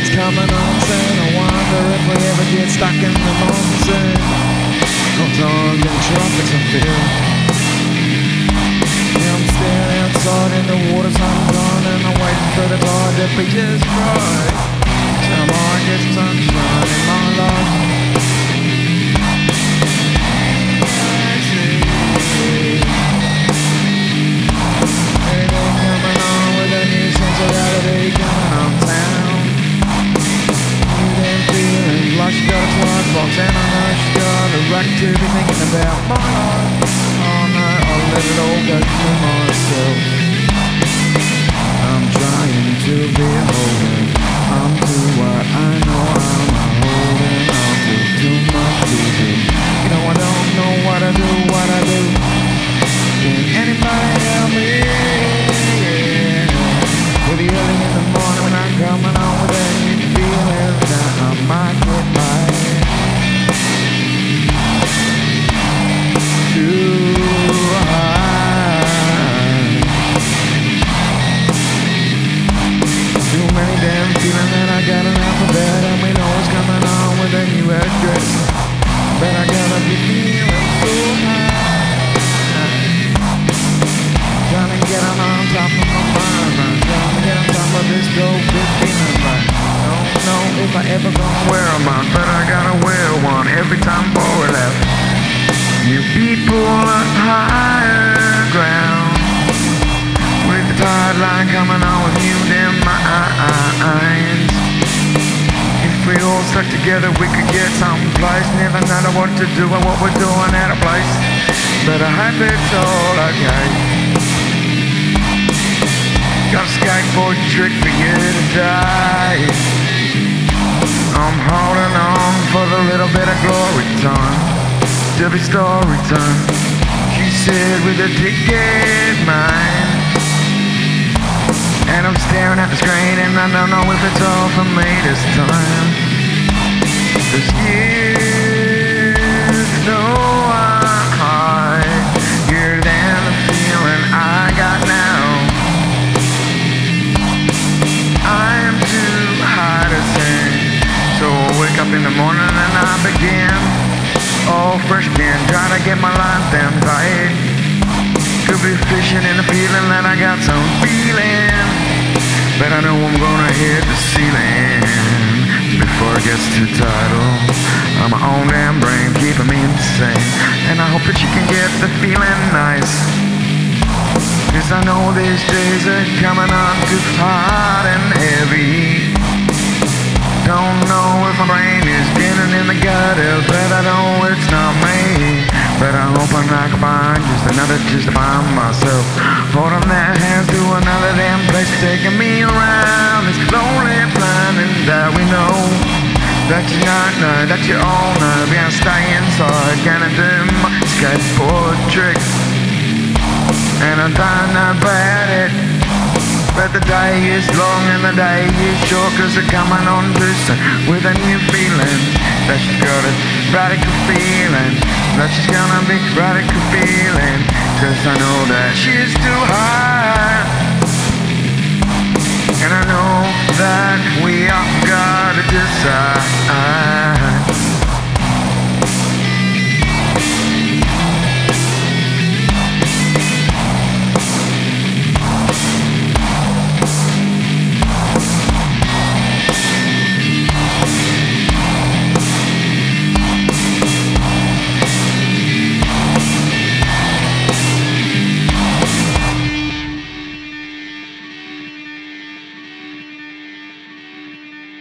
it's coming on soon. I wonder if we ever get stuck in the monsoon. Comes on, the trumpets and feel. Yeah, I'm standing outside in the water, sun gone, and I'm waiting for the tide to be just right. Till I get sunshine in my life. To be thinking about my life. Oh no, I'll let it all go through myself. Wear 'em out, but I gotta wear one every time forward left. You people on higher ground. With the tide line coming on with you my eyes. If we all stuck together, we could get someplace. Never know what to do or what we're doing at a place. But I hope it's all okay. Got a skateboard trick for you today. I'm holding on for the little bit of glory time. To be story time. She said with a ticket mine. And I'm staring at the screen and I don't know if it's all for me this time. This year's morning and I begin. All fresh again, try to get my life damn tight. Could be fishing in the feeling that I got some feeling. But I know I'm gonna hit the ceiling before it gets too tidal. I'm my own damn brain keeping me insane. And I hope that you can get the feeling nice. Cause I know these days are coming on too hard and heavy. Don't know if my brain but I know it's not me. But I'm hoping I can find just another just to find myself. Holding their hands to another damn place, taking me around this lonely planet that we know. That you're not know, that you're all know. We are stay inside, gonna do my skateboard trick. And I don't know about it. But the day is long and the day is short Cause they're coming on soon With a new feeling That she's got a radical feeling That she's gonna be radical feeling Cause I know that she's too high. And I know that we all gotta decide